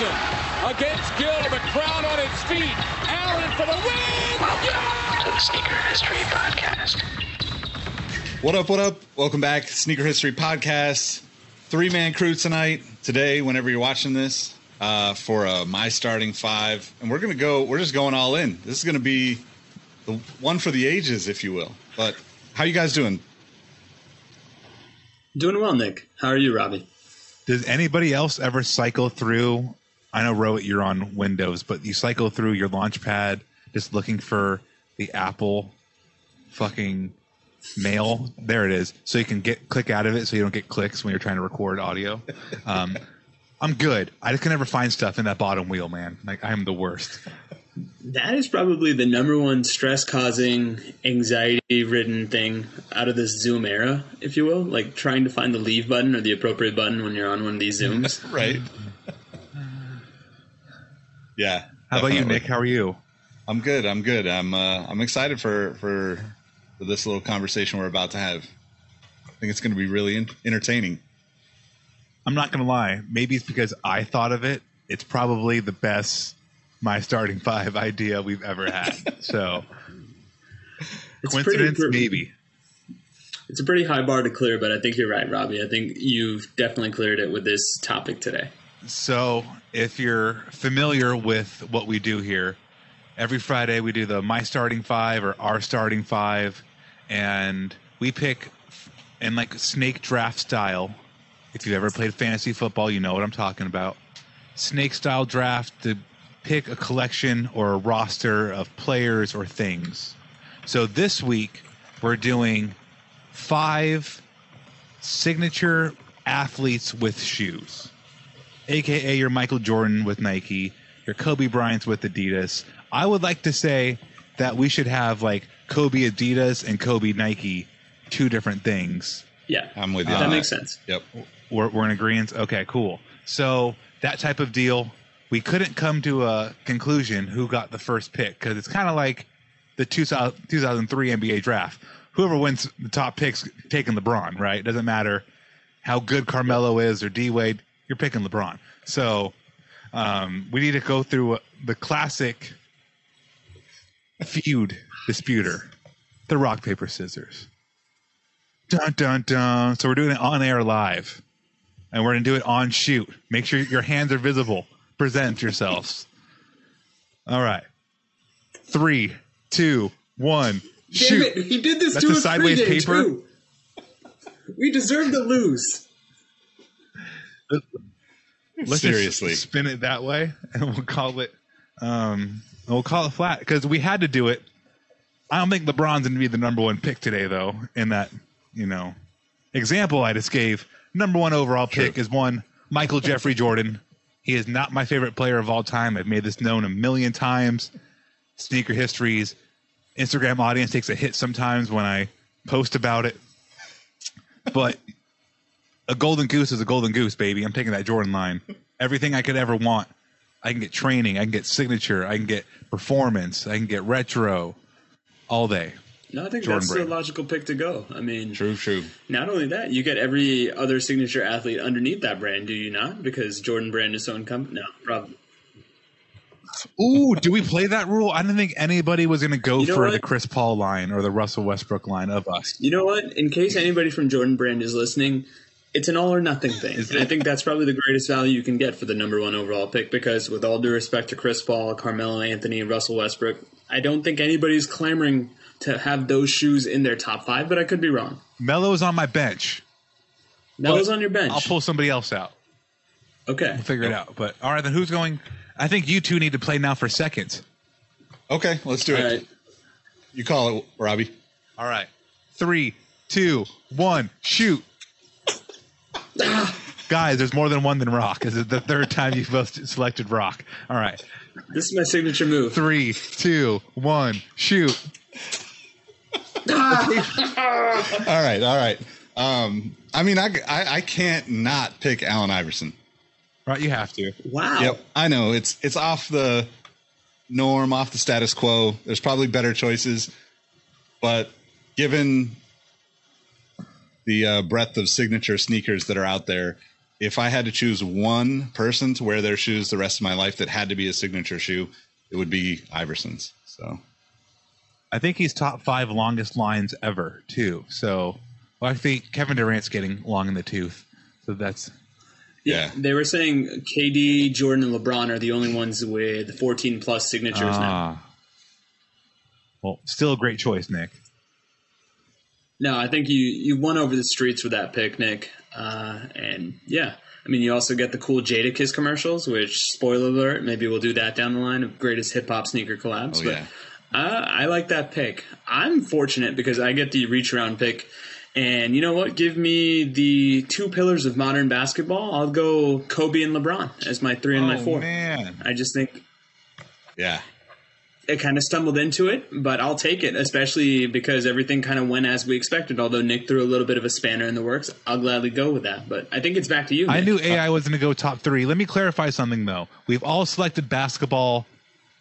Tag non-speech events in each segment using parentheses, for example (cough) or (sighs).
Iverson against Gill. The crowd on its feet. Allen for the win. Welcome to the Sneaker History Podcast. What up, what up? Welcome back. Sneaker History Podcast. Three man crew tonight, today, whenever you're watching this, uh, for uh, my starting five. And we're going to go, we're just going all in. This is going to be the one for the ages, if you will. But how you guys doing? Doing well, Nick. How are you, Robbie? Does anybody else ever cycle through? I know, Rohit, you're on Windows, but you cycle through your Launchpad just looking for the Apple fucking mail. There it is. So you can get click out of it, so you don't get clicks when you're trying to record audio. Um, (laughs) I'm good. I just can never find stuff in that bottom wheel, man. Like I am the worst. That is probably the number one stress causing, anxiety ridden thing out of this Zoom era, if you will. Like trying to find the leave button or the appropriate button when you're on one of these Zooms. (laughs) Right. Yeah. How about you. Nick? How are you? I'm good. I'm good. I'm uh, I'm excited for, for for this little conversation we're about to have. I think it's going to be really en- entertaining. I'm not gonna lie. Maybe it's because I thought of it. It's probably the best my starting five (laughs) idea we've ever had. So It's coincidence, pretty, maybe. It's a pretty high bar to clear, but I think you're right, Robbie. I think you've definitely cleared it with this topic today. So, if you're familiar with what we do here, every Friday we do the my starting five or our starting five, and we pick in like snake draft style. If you've ever played fantasy football, you know what I'm talking about. Snake style draft to pick a collection or a roster of players or things. So this week we're doing five signature athletes with shoes aka your Michael Jordan with Nike, your Kobe Bryant's with Adidas. I would like to say that we should have like Kobe Adidas and Kobe Nike, two different things. Yeah, I'm with you. that makes sense. Yep. We're, we're in agreement. Okay, cool. So that type of deal, we couldn't come to a conclusion who got the first pick because it's kind of like the 2000, 2003 NBA draft. Whoever wins the top picks taking LeBron, right? It doesn't matter how good Carmelo is or D Wade, you're picking LeBron. So um, we need to go through the classic feud disputer, the rock paper scissors. Dun dun dun. So we're doing it on air live, and we're gonna do it on shoot. Make sure your hands are visible. Present yourselves. All right. Three, two, one. Shoot. It! He did this That's to a us sideways paper? too. We deserve to lose. Let's Seriously. just spin it that way, and we'll call it. Um, we'll call it flat because we had to do it. I don't think LeBron's going to be the number one pick today, though. In that, you know, example I just gave, number one overall pick is one Michael Jeffrey Jordan. He is not my favorite player of all time. I've made this known a million times. Sneaker histories, Instagram audience takes a hit sometimes when I post about it, but a golden goose is a golden goose, baby. I'm taking that Jordan line. (laughs) Everything I could ever want. I can get training, I can get signature, I can get performance, I can get retro all day. No, I think Jordan that's Brand. the logical pick to go. I mean, True, true. not only that, you get every other signature athlete underneath that brand, do you not? Because Jordan Brand is so incumbent. No, probably. Ooh, do we play that rule? I didn't think anybody was going to go You know for what? the Chris Paul line or the Russell Westbrook line of us. You know what? In case anybody from Jordan Brand is listening, it's an all or nothing thing. And I think that's probably the greatest value you can get for the number one overall pick because, with all due respect to Chris Paul, Carmelo Anthony, Russell Westbrook, I don't think anybody's clamoring to have those shoes in their top five, but I could be wrong. Melo's on my bench. Melo's on your bench. I'll pull somebody else out. okay. We'll figure it out. But all right, then who's going? I think you two need to play now for seconds. Okay, let's do All it. right. You call it, Robbie. All right. Three, two, one, shoot. Guys, there's more than one than Rock. This is the third time you've both selected Rock. All right. This is my signature move. Three, two, one, shoot. (laughs) All right, all right. Um, I mean, I, I, I can't not pick Allen Iverson. Right, you have to. Wow. Yep, I know it's it's off the norm, off the status quo. There's probably better choices, but given the uh, breadth of signature sneakers that are out there, if I had to choose one person to wear their shoes the rest of my life that had to be a signature shoe, it would be Iverson's. So I think he's top five longest lines ever, too. So, well, I think Kevin Durant's getting long in the tooth. So that's yeah, They were saying KD, Jordan, and LeBron are the only ones with 14 plus signatures now. ah. Well, still a great choice, Nick. No, I think you you won over the streets with that picnic, Uh, and yeah, I mean, you also get the cool Jadakiss commercials, which spoiler alert, maybe we'll do that down the line of greatest hip hop sneaker collabs. Oh, but yeah. uh, I like that pick. I'm fortunate because I get the reach around pick. And you know what? Give me the two pillars of modern basketball. I'll go Kobe and LeBron as my three and my oh, four. man. I just think yeah. It kind of stumbled into it, but I'll take it, especially because everything kind of went as we expected. Although Nick threw a little bit of a spanner in the works, I'll gladly go with that. But I think it's back to you. I knew AI was going to go top three. Let me clarify something, though. We've all selected basketball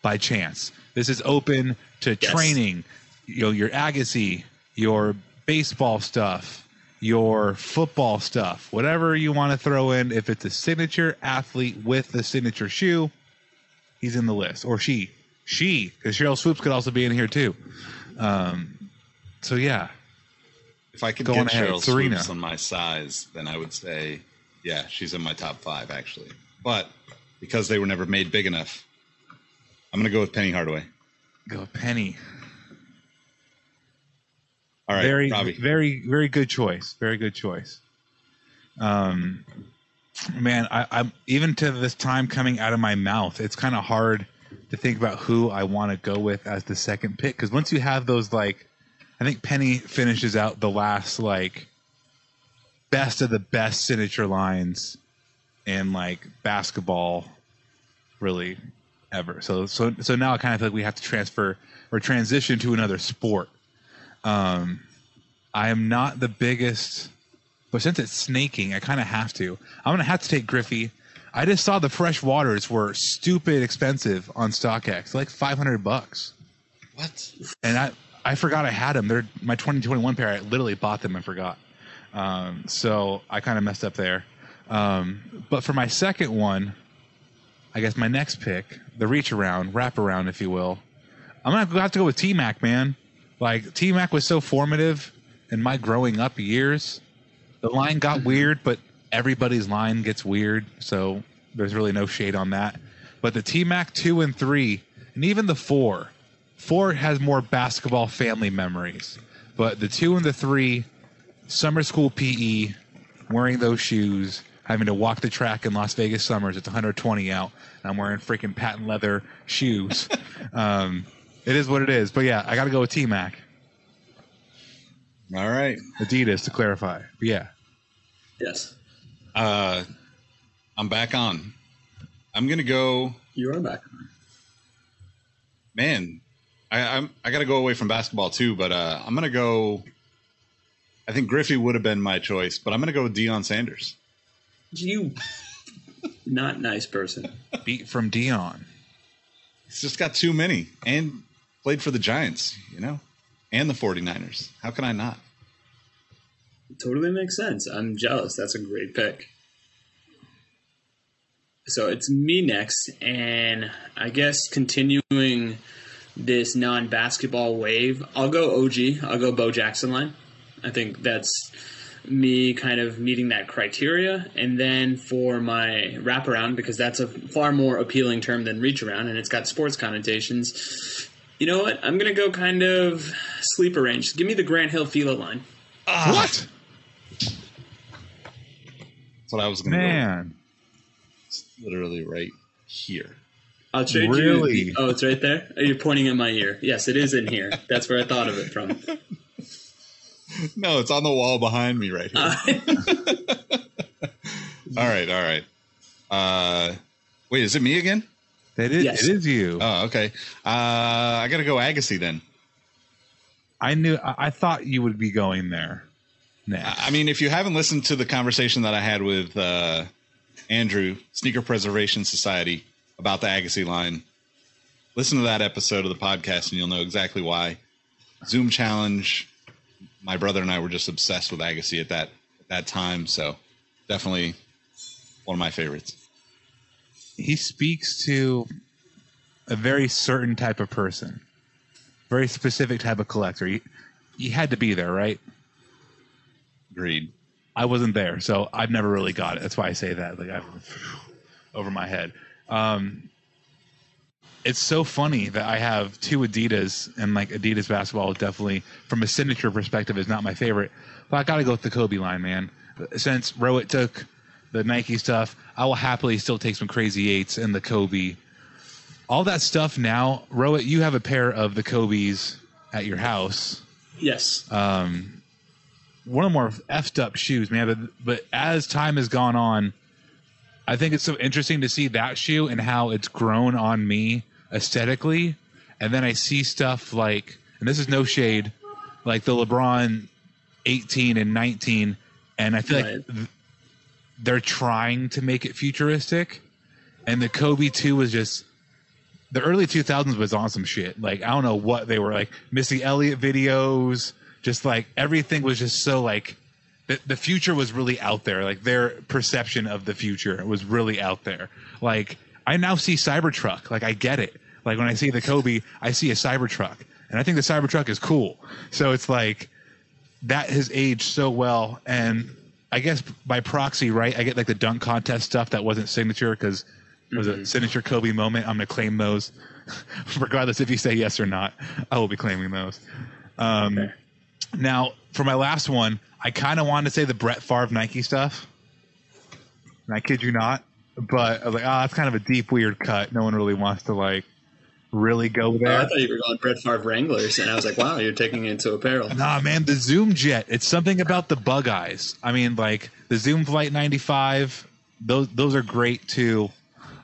by chance. This is open to Yes. training, you know, your Agassi, your baseball stuff, your football stuff, whatever you want to throw in. If it's a signature athlete with a signature shoe, he's in the list, or she, she, because Sheryl Swoopes could also be in here too. Um, so yeah, If I could Go get ahead, Cheryl Serena. Swoopes on my size, then I would say, yeah, she's in my top five actually. But because they were never made big enough, I'm going to go with Penny Hardaway. go Penny. All right, very Robbie. very very good choice very good choice um man I, i'm even to this time coming out of my mouth it's kind of hard to think about who i want to go with as the second pick because once you have those like i think penny finishes out the last like best of the best signature lines in like basketball really ever so so so now i kind of feel like we have to transfer or transition to another sport um, I am not the biggest, but since it's snaking, I kind of have to. I'm gonna have to take Griffey. I just saw the fresh waters were stupid expensive on StockX, like 500 bucks, what? and I I forgot I had them. They're my 2021 pair. I literally bought them and forgot. Um, so I kind of messed up there. Um, but for my second one, I guess my next pick, the reach around, wrap around, if you will, I'm gonna have to go with T Mac, man. Like T Mac was so formative in my growing up years. The line got weird, but everybody's line gets weird, so there's really no shade on that. But the T Mac two and three, and even the four, four has more basketball family memories. But the two and the three, summer school PE, wearing those shoes, having to walk the track in Las Vegas summers. It's 120 out, and I'm wearing freaking patent leather shoes. (laughs) um, it is what it is. But yeah, I got to go with T Mac, All right. Adidas to clarify. But yeah, Yes, Uh, I'm back on. I'm going to go, you are back. man, I, I'm, I got to go away from basketball too, but uh, I'm going to go. I think Griffey would have been my choice, but I'm going to go with Deion Sanders. You (laughs) not nice person. beat from Deion. He's just got too many and played for the Giants, you know, and the 49ers. How can I not? Totally makes sense. I'm jealous. That's a great pick. So it's me next, and I guess continuing this non-basketball wave, I'll go OG. I'll go Bo Jackson line. I think that's me kind of meeting that criteria. And then for my wraparound, because that's a far more appealing term than reach around and it's got sports connotations, you know what? I'm going to go kind of sleeper range. Give me the Grant Hill Fila line. Ah. What? That's what I was going to. Man, with. Literally right here. I'll trade Really? you. Oh, it's right there? Oh, you're pointing at my ear. Yes, it is in here. That's where I thought of it from. (laughs) No, it's on the wall behind me right here. (laughs) all right, all right. Uh, wait, is it me again? it is. Yes. It is you. Oh, okay. Uh, I got to go Agassi then. I knew. I, I thought you would be going there. Next. I I mean, if you haven't listened to the conversation that I had with uh, Andrew, Sneaker Preservation Society, about the Agassi line, listen to that episode of the podcast and you'll know exactly why. Zoom Challenge, my brother and I were just obsessed with Agassi at that at that time, so definitely one of my favorites. he speaks to a very certain type of person, very specific type of collector. You, you had to be there, right? Agreed. I wasn't there, so I've never really got it. That's why I say that. Like I over my head. Um, it's so funny that I have two Adidas, and like Adidas basketball definitely, from a signature perspective, is not my favorite. But I got to go with the Kobe line, man. Since Rohit took the Nike stuff, I will happily still take some crazy eights and the Kobe. All that stuff now, Rohit, you have a pair of the Kobe's at your house yes. One of the more effed up shoes, man. But, but as time has gone on, I think it's so interesting to see that shoe and how it's grown on me aesthetically. And then I see stuff like, and this is no shade, like the LeBron 18 and 19. And I feel Right. like they're trying to make it futuristic. And the Kobe 2 was just, the early 2000s was on some shit. Like, I don't know what they were like, Missy Elliott videos, just like everything was just so like, the, the future was really out there. Like their perception of the future was really out there. Like I now see Cybertruck. Like I get it. Like when I see the Kobe, I see a Cybertruck, and I think the Cybertruck is cool. So it's like that has aged so well, and I guess by proxy, right? I get like the dunk contest stuff that wasn't signature because it was a signature Kobe moment. I'm gonna claim those, (laughs) regardless if you say yes or not. I will be claiming those. Um, Now, for my last one, I kind of wanted to say the Brett Favre Nike stuff. And I kid you not, but I was like, oh, that's kind of a deep, weird cut. No one really wants to like really go Oh, there. I thought you were going Brett Favre Wranglers, and I was like, wow, you're taking it into apparel. Nah, man, the Zoom Jet. It's something about the bug eyes. I mean, like the Zoom Flight 95, those those are great too.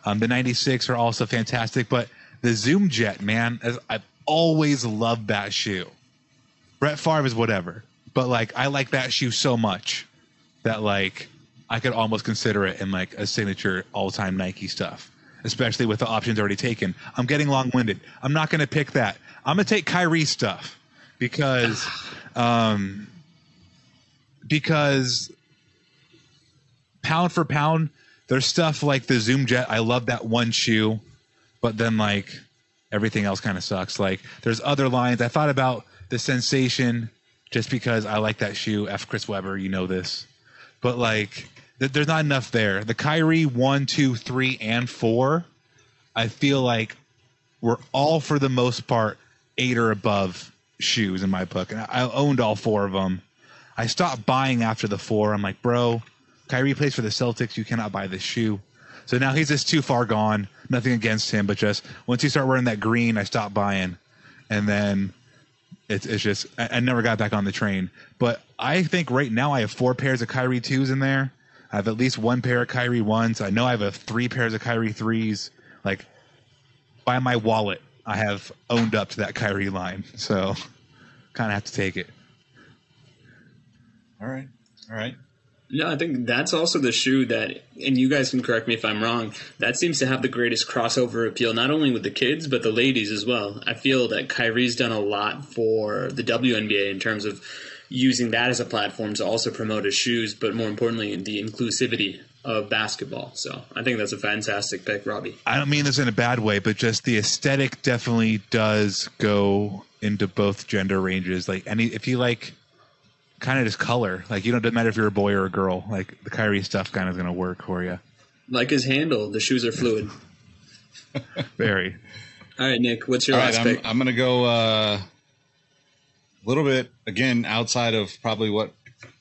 Um, the 96 are also fantastic, but the Zoom Jet, man, I've always loved that shoe. Brett Favre is whatever, but like I like that shoe so much that like I could almost consider it in like a signature all-time Nike stuff, especially with the options already taken. I'm getting long-winded. I'm not going to pick that. I'm going to take Kyrie stuff because (sighs) um because pound for pound there's stuff like the Zoom Jet. I love that one shoe, but then like everything else kind of sucks. Like there's other lines. I thought about the sensation just because I like that shoe. F Chris Webber, you know this, but like th- there's not enough there. The Kyrie one, two, three, and four, I feel like we're all for the most part eight or above shoes in my book, and I I owned all four of them. I stopped buying after the four. I'm like, bro, Kyrie plays for the Celtics. You cannot buy this shoe. So now he's just too far gone. Nothing against him, but just once you start wearing that green, I stopped buying, and then it's it's just I, I never got back on the train. But I think right now I have four pairs of Kyrie twos in there. I have at least one pair of Kyrie ones. I know I have a three pairs of Kyrie threes. Like by my wallet, I have owned up to that Kyrie line. So kind of have to take it. All right. All right. No, I think that's also the shoe that, and you guys can correct me if I'm wrong, that seems to have the greatest crossover appeal, not only with the kids, but the ladies as well. I feel that Kyrie's done a lot for the WNBA in terms of using that as a platform to also promote his shoes, but more importantly, the inclusivity of basketball. So I think that's a fantastic pick, Robbie. I don't mean this in a bad way, but just the aesthetic definitely does go into both gender ranges. Like any, if you like kind of just color. Like you don't doesn't matter if you're a boy or a girl. Like the Kyrie stuff kind of going to work for you. Like his handle, the shoes are fluid. (laughs) Very. All right, Nick, what's your All right, last I'm. I'm going to go uh, a little bit again outside of probably what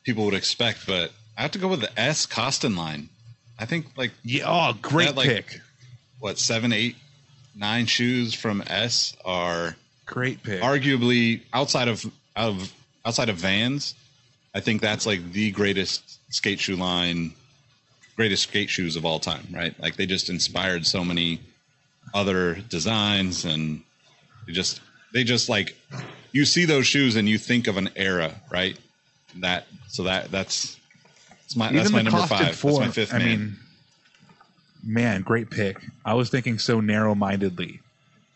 people would expect, but I have to go with the S Koston line. I think like Yeah. Oh, great That, like- pick. what seven, eight, nine shoes from S are Great pick. arguably outside of out of outside of Vans. I think that's like the greatest skate shoe line, greatest skate shoes of all time. Right? Like they just inspired so many other designs, and they just they just like you see those shoes and you think of an era, right? That so that that's that's my that's Even my number five. Four, that's my fifth I man. mean, man, great pick. I was thinking so narrow mindedly,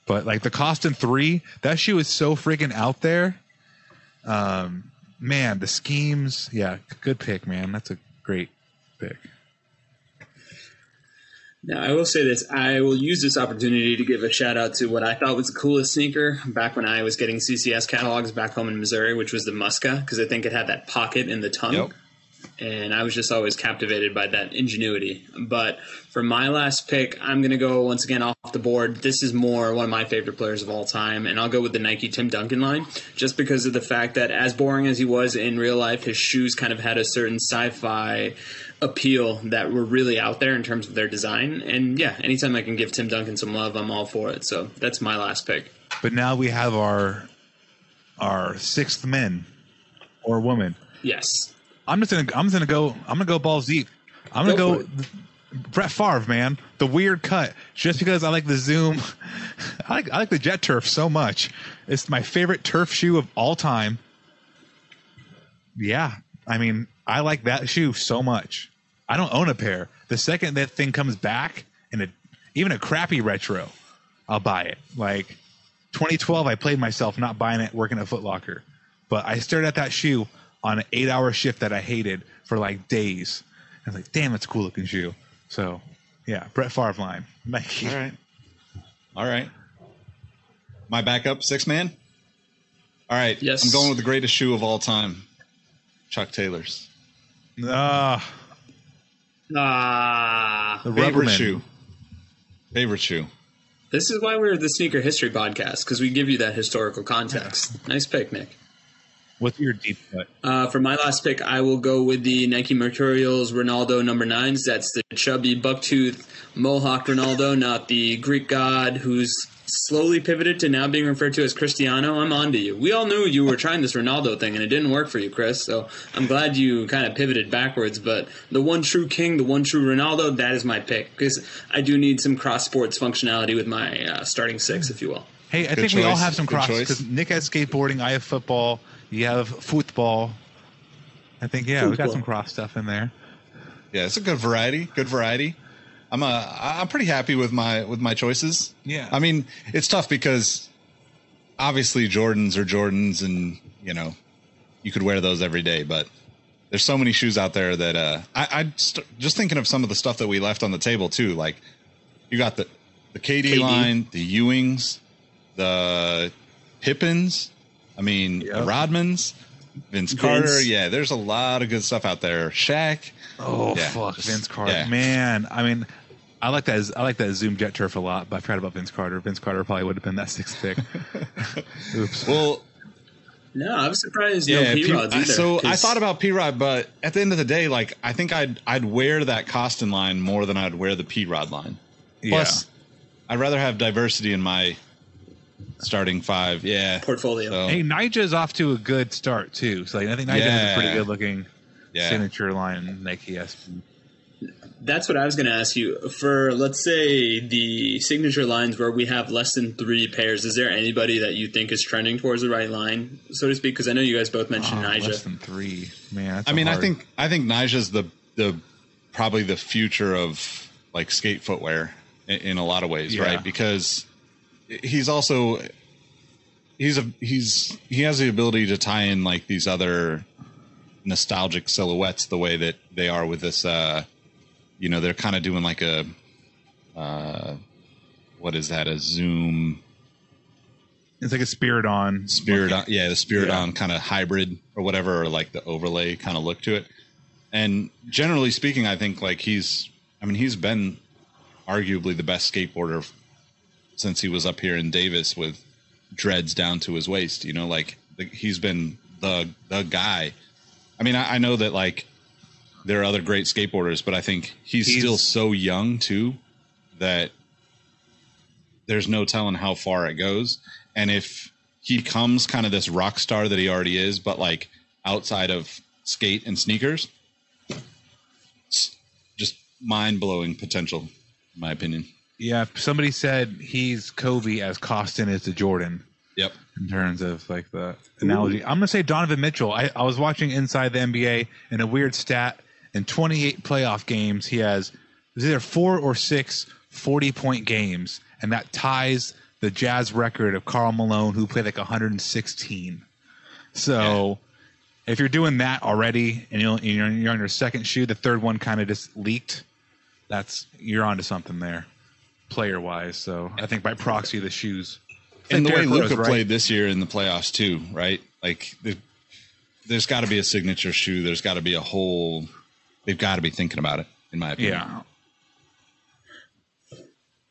but like the Koston Three, that shoe is so freaking out there. Um, man, the schemes, yeah, good pick, man. That's a great pick. Now, I will say this. I will use this opportunity to give a shout out to what I thought was the coolest sneaker back when I was getting CCS catalogs back home in Missouri, which was the Muska, because I think it had that pocket in the tongue. Yep. And I was just always captivated by that ingenuity. But for my last pick, I'm going to go once again off the board. This is more one of my favorite players of all time, and I'll go with the Nike Tim Duncan line, just because of the fact that as boring as he was in real life, his shoes kind of had a certain sci fi appeal that were really out there in terms of their design. And yeah, anytime I can give Tim Duncan some love, I'm all for it. So that's my last pick. But now we have our our sixth men or woman. Yes. I'm just gonna I'm just gonna go I'm gonna go balls deep. I'm gonna Go go, Brett Favre, man. The weird cut. Just because I like the zoom (laughs) I like I like the jet turf so much. It's my favorite turf shoe of all time. Yeah. I mean, I like that shoe so much. I don't own a pair. The second that thing comes back in a even a crappy retro, I'll buy it. Like 2012, I played myself not buying it working at Foot Locker, but I stared at that shoe on an eight-hour shift that I hated for like days. I was like, "Damn, that's a cool looking shoe." So, yeah, Brett Favre line. Nike. All right. All right. My backup, six man. All right. Yes. I'm going with the greatest shoe of all time, Chuck Taylor's. Ah, Ah, the Favorite Rubberman. shoe. Favorite shoe. this is why we're the Sneaker History Podcast because we give you that historical context. Nice pick, Nick. What's your deep cut? Uh, for my last pick, I will go with the Nike Mercurials Ronaldo number nines. That's the chubby bucktooth Mohawk Ronaldo, not the Greek god who's slowly pivoted to now being referred to as Cristiano. I'm on to you. We all knew you were trying this Ronaldo thing and it didn't work for you, Chris. So I'm glad you kind of pivoted backwards. But the one true king, the one true Ronaldo, that is my pick because I do need some cross sports functionality with my uh, starting six, if you will. Hey, I Good think we all have some Good cross choice. because Nick has skateboarding, I have football, you have football. I think yeah, we've got some cross stuff in there. Yeah, it's a good variety. Good variety. I'm uh, I'm pretty happy with my with my choices. Yeah. I mean, it's tough because obviously Jordans are Jordans, and you know, you could wear those every day. But there's so many shoes out there that uh, I, I st- just thinking of some of the stuff that we left on the table too. Like you got the the KD, KD. line, the Ewings, the Pippins. I mean, the Yep. Rodmans. Vince Vince. Carter, yeah, there's a lot of good stuff out there. Shaq, Oh Yeah, fuck, just- Vince Carter, yeah. man. I mean, I like that. I like that Zoom Jet Turf a lot, but I forgot about Vince Carter. Vince Carter probably would have been that sixth pick. (laughs) Oops. well, No, I'm surprised yeah. P P- Rods either. so I thought about P Rod, but at the end of the day, like I think I'd I'd wear that Koston line more than I'd wear the P Rod line. Plus, I'd rather have diversity in my starting five. Yeah, portfolio. So, Hey, Nyjah's off to a good start too. So like, I think Nyjah has a pretty good looking yeah. signature line Nike SB. That's what I was going to ask you. For let's say the signature lines where we have less than three pairs, is there anybody that you think is trending towards the right line, so to speak? Because I know you guys both mentioned Oh, Nyjah. less than three, man. that's I a mean, I think I think Nyjah's the the probably the future of like skate footwear in, in a lot of ways, Yeah. right? Because he's also he's a he's he has the ability to tie in like these other nostalgic silhouettes the way that they are with this uh you know they're kind of doing like a uh what is that a zoom? It's like a Spiridon. Spirit on, yeah the spirit Yeah. on kind of hybrid or whatever or like the overlay kind of look to it. And generally speaking i think like he's i mean he's been arguably the best skateboarder since he was up here in davis with dreads down to his waist you know like the, he's been the the guy i mean I, I know that like there are other great skateboarders but i think he's, He's- still so young too that there's no telling how far it goes. And if he becomes kind of this rock star that he already is, but like outside of skate and sneakers, it's just mind blowing potential, in my opinion. Yeah, somebody said he's Kobe as Koston is to Jordan Yep. in terms of like the analogy. I'm gonna say Donovan Mitchell. I, I was watching Inside the NBA and a weird stat in 28 playoff games he has either four or six 40 point games, and that ties the Jazz record of Karl Malone who played like 116. So. If you're doing that already, and you're, you're you're on your second shoe, the third one kind of just leaked. That's you're onto something there, player wise. So I think by proxy, the shoes. And the think way Luka right? played this year in the playoffs too, right? Like there, there's got to be a signature shoe. There's got to be a whole. They've got to be thinking about it, in my opinion. Yeah,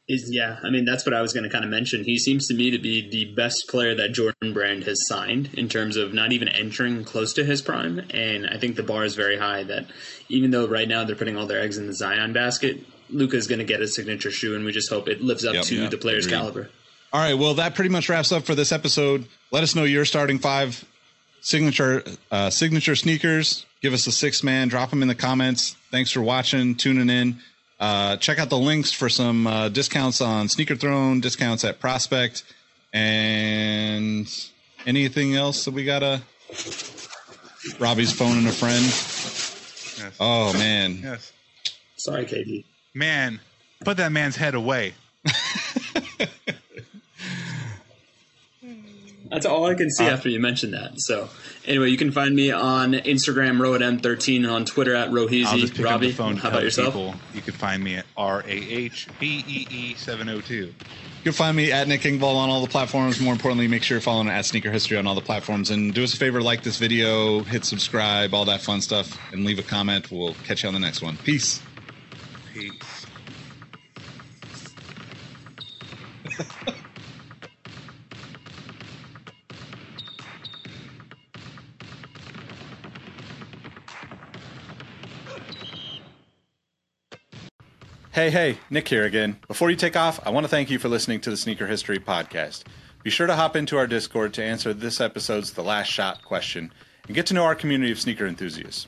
Is yeah, I mean that's what I was going to kind of mention. He seems to me to be the best player that Jordan Brand has signed in terms of not even entering close to his prime, and I think the bar is very high. That even though right now they're putting all their eggs in the Zion basket, Luka's going to get a signature shoe, and we just hope it lives up Yep, to yeah, the player's agreed. caliber. All right. Well, that pretty much wraps up for this episode. Let us know your starting five signature uh, signature sneakers. Give us a six man. Drop them in the comments. Thanks for watching, tuning in. Uh, check out the links for some uh, discounts on Sneaker Throne, discounts at Prospect, and anything else that we gotta. Robbie's phoning a friend. Yes. Oh man, yes, Sorry, KD. Man, put that man's head away. (laughs) That's all I can see uh, after you mentioned that. So, anyway, you can find me on Instagram, roadm13, on Twitter at I'll just pick Robbie, up the phone. how about yourself? People, you can find me at R A H B E E seven O two. You can find me at Nick Engvall on all the platforms. More importantly, make sure you're following at Sneaker History on all the platforms. And do us a favor, like this video, hit subscribe, all that fun stuff, and leave a comment. We'll catch you on the next one. Peace. Hey, hey, Nick here again. Before you take off, I want to thank you for listening to the Sneaker History Podcast. Be sure to hop into our Discord to answer this episode's The Last Shot question and get to know our community of sneaker enthusiasts.